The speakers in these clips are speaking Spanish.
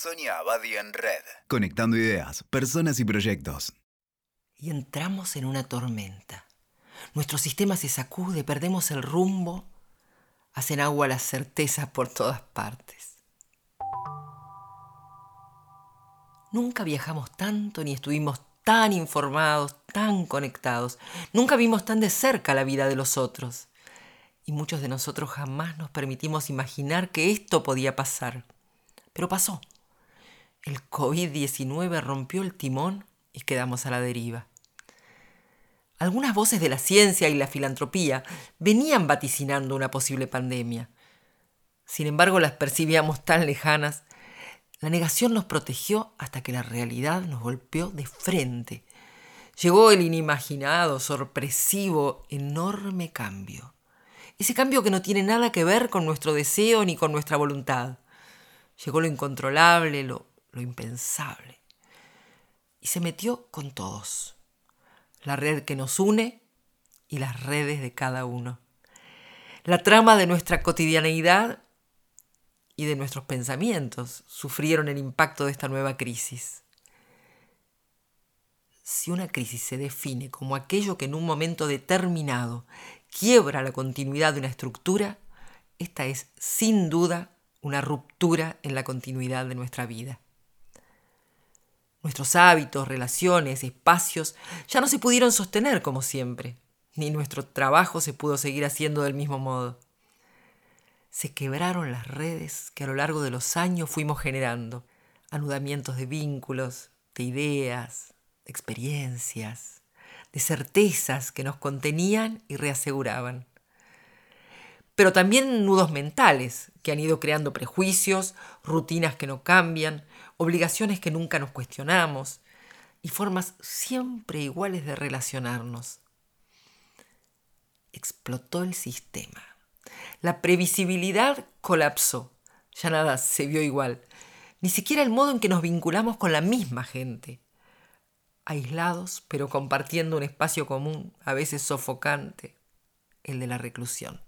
Sonia Abadi en Red. Conectando ideas, personas y proyectos. Y entramos en una tormenta. Nuestro sistema se sacude, perdemos el rumbo, hacen agua las certezas por todas partes. Nunca viajamos tanto ni estuvimos tan informados, tan conectados. Nunca vimos tan de cerca la vida de los otros. Y muchos de nosotros jamás nos permitimos imaginar que esto podía pasar. Pero pasó. El COVID-19 rompió el timón y quedamos a la deriva. Algunas voces de la ciencia y la filantropía venían vaticinando una posible pandemia. Sin embargo, las percibíamos tan lejanas la negación nos protegió hasta que la realidad nos golpeó de frente. Llegó el inimaginado, sorpresivo, enorme cambio. Ese cambio que no tiene nada que ver con nuestro deseo ni con nuestra voluntad. Llegó lo incontrolable, lo, lo impensable. Y se metió con todos. La red que nos une y las redes de cada uno. La trama de nuestra cotidianeidad y de nuestros pensamientos sufrieron el impacto de esta nueva crisis. Si una crisis se define como aquello que en un momento determinado quiebra la continuidad de una estructura, esta es sin duda una ruptura en la continuidad de nuestra vida. Nuestros hábitos, relaciones, espacios ya no se pudieron sostener como siempre, ni nuestro trabajo se pudo seguir haciendo del mismo modo se quebraron las redes que a lo largo de los años fuimos generando, anudamientos de vínculos, de ideas, de experiencias, de certezas que nos contenían y reaseguraban. Pero también nudos mentales que han ido creando prejuicios, rutinas que no cambian, obligaciones que nunca nos cuestionamos y formas siempre iguales de relacionarnos. Explotó el sistema la previsibilidad colapsó. Ya nada se vio igual. Ni siquiera el modo en que nos vinculamos con la misma gente. Aislados, pero compartiendo un espacio común, a veces sofocante, el de la reclusión.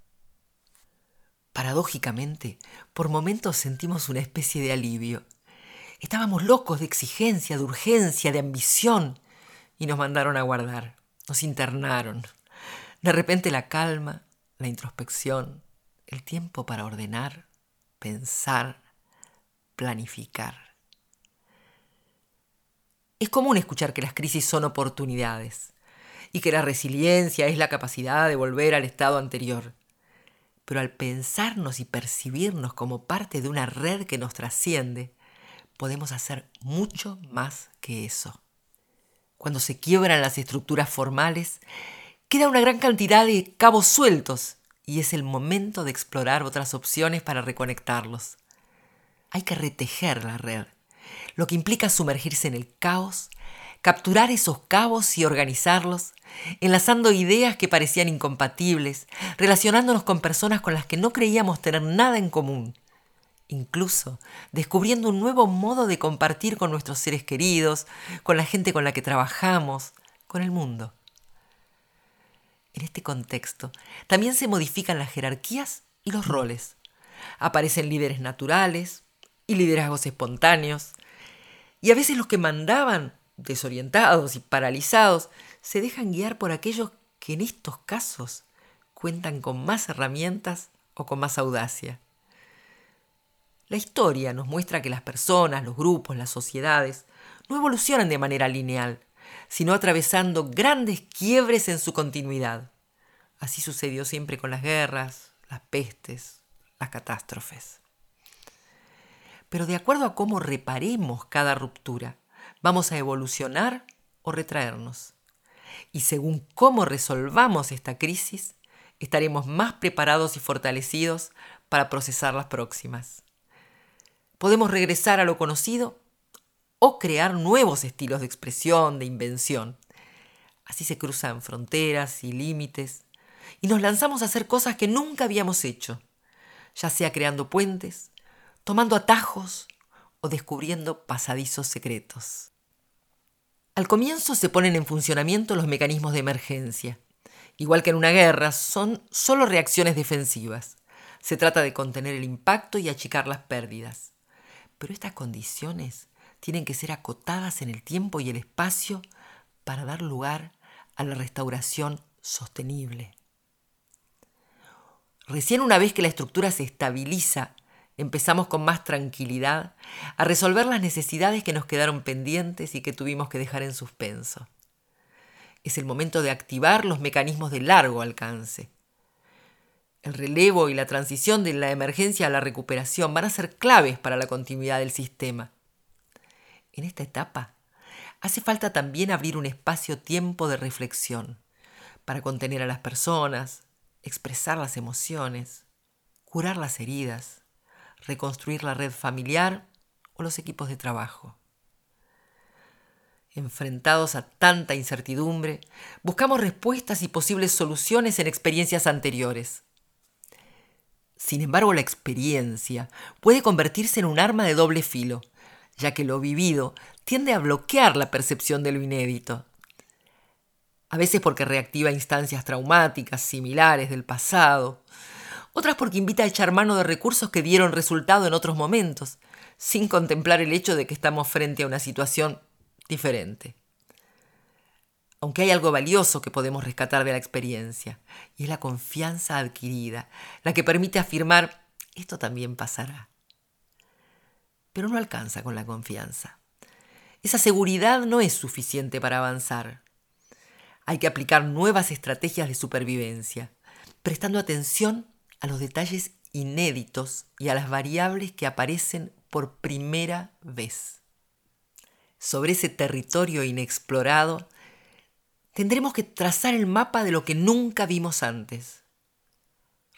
Paradójicamente, por momentos sentimos una especie de alivio. Estábamos locos de exigencia, de urgencia, de ambición, y nos mandaron a guardar, nos internaron. De repente la calma, la introspección, el tiempo para ordenar, pensar, planificar. Es común escuchar que las crisis son oportunidades y que la resiliencia es la capacidad de volver al estado anterior. Pero al pensarnos y percibirnos como parte de una red que nos trasciende, podemos hacer mucho más que eso. Cuando se quiebran las estructuras formales, queda una gran cantidad de cabos sueltos y es el momento de explorar otras opciones para reconectarlos. Hay que retejer la red, lo que implica sumergirse en el caos, capturar esos cabos y organizarlos, enlazando ideas que parecían incompatibles, relacionándonos con personas con las que no creíamos tener nada en común, incluso descubriendo un nuevo modo de compartir con nuestros seres queridos, con la gente con la que trabajamos, con el mundo. En este contexto, también se modifican las jerarquías y los roles. Aparecen líderes naturales y liderazgos espontáneos. Y a veces los que mandaban, desorientados y paralizados, se dejan guiar por aquellos que en estos casos cuentan con más herramientas o con más audacia. La historia nos muestra que las personas, los grupos, las sociedades no evolucionan de manera lineal, sino atravesando grandes quiebres en su continuidad. Así sucedió siempre con las guerras, las pestes, las catástrofes. Pero de acuerdo a cómo reparemos cada ruptura, vamos a evolucionar o retraernos. Y según cómo resolvamos esta crisis, estaremos más preparados y fortalecidos para procesar las próximas. Podemos regresar a lo conocido o crear nuevos estilos de expresión, de invención. Así se cruzan fronteras y límites y nos lanzamos a hacer cosas que nunca habíamos hecho, ya sea creando puentes, tomando atajos o descubriendo pasadizos secretos. Al comienzo se ponen en funcionamiento los mecanismos de emergencia. Igual que en una guerra, son solo reacciones defensivas. Se trata de contener el impacto y achicar las pérdidas Pero estas condiciones tienen que ser acotadas en el tiempo y el espacio para dar lugar a la restauración sostenible. Recién una vez que la estructura se estabiliza, empezamos con más tranquilidad a resolver las necesidades que nos quedaron pendientes y que tuvimos que dejar en suspenso. Es el momento de activar los mecanismos de largo alcance. El relevo y la transición de la emergencia a la recuperación van a ser claves para la continuidad del sistema. En esta etapa, hace falta también abrir un espacio-tiempo de reflexión para contener a las personas, expresar las emociones, curar las heridas, reconstruir la red familiar o los equipos de trabajo. Enfrentados a tanta incertidumbre, buscamos respuestas y posibles soluciones en experiencias anteriores. Sin embargo, la experiencia puede convertirse en un arma de doble filo ya que lo vivido tiende a bloquear la percepción de lo inédito. A veces porque reactiva instancias traumáticas similares del pasado, otras porque invita a echar mano de recursos que dieron resultado en otros momentos, sin contemplar el hecho de que estamos frente a una situación diferente. Aunque hay algo valioso que podemos rescatar de la experiencia, y es la confianza adquirida, la que permite afirmar, esto también pasará pero no alcanza con la confianza. Esa seguridad no es suficiente para avanzar. Hay que aplicar nuevas estrategias de supervivencia, prestando atención a los detalles inéditos y a las variables que aparecen por primera vez. Sobre ese territorio inexplorado, tendremos que trazar el mapa de lo que nunca vimos antes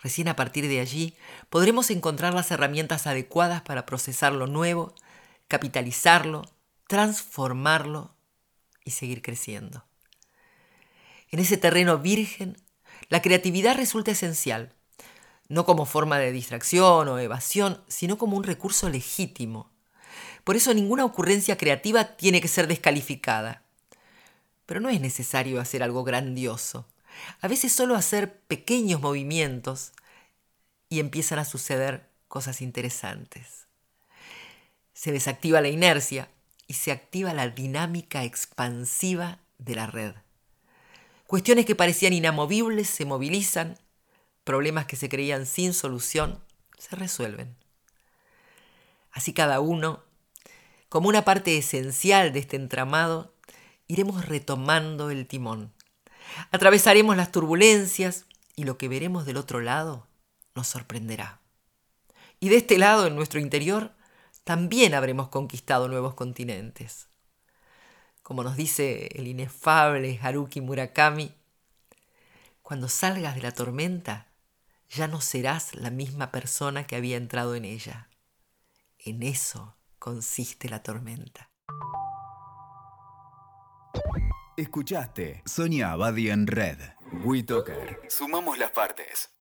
Recién a partir de allí podremos encontrar las herramientas adecuadas para procesar lo nuevo, capitalizarlo, transformarlo y seguir creciendo. En ese terreno virgen, la creatividad resulta esencial, no como forma de distracción o evasión, sino como un recurso legítimo. Por eso ninguna ocurrencia creativa tiene que ser descalificada. Pero no es necesario hacer algo grandioso. A veces solo hacer pequeños movimientos y empiezan a suceder cosas interesantes. Se desactiva la inercia y se activa la dinámica expansiva de la red. Cuestiones que parecían inamovibles se movilizan, problemas que se creían sin solución se resuelven. Así cada uno, como una parte esencial de este entramado, iremos retomando el timón Atravesaremos las turbulencias y lo que veremos del otro lado nos sorprenderá. Y de este lado, en nuestro interior, también habremos conquistado nuevos continentes. Como nos dice el inefable Haruki Murakami, cuando salgas de la tormenta, ya no serás la misma persona que había entrado en ella. En eso consiste la tormenta. Escuchaste Sonia Abadi en Red. WeToker. Sumamos las partes.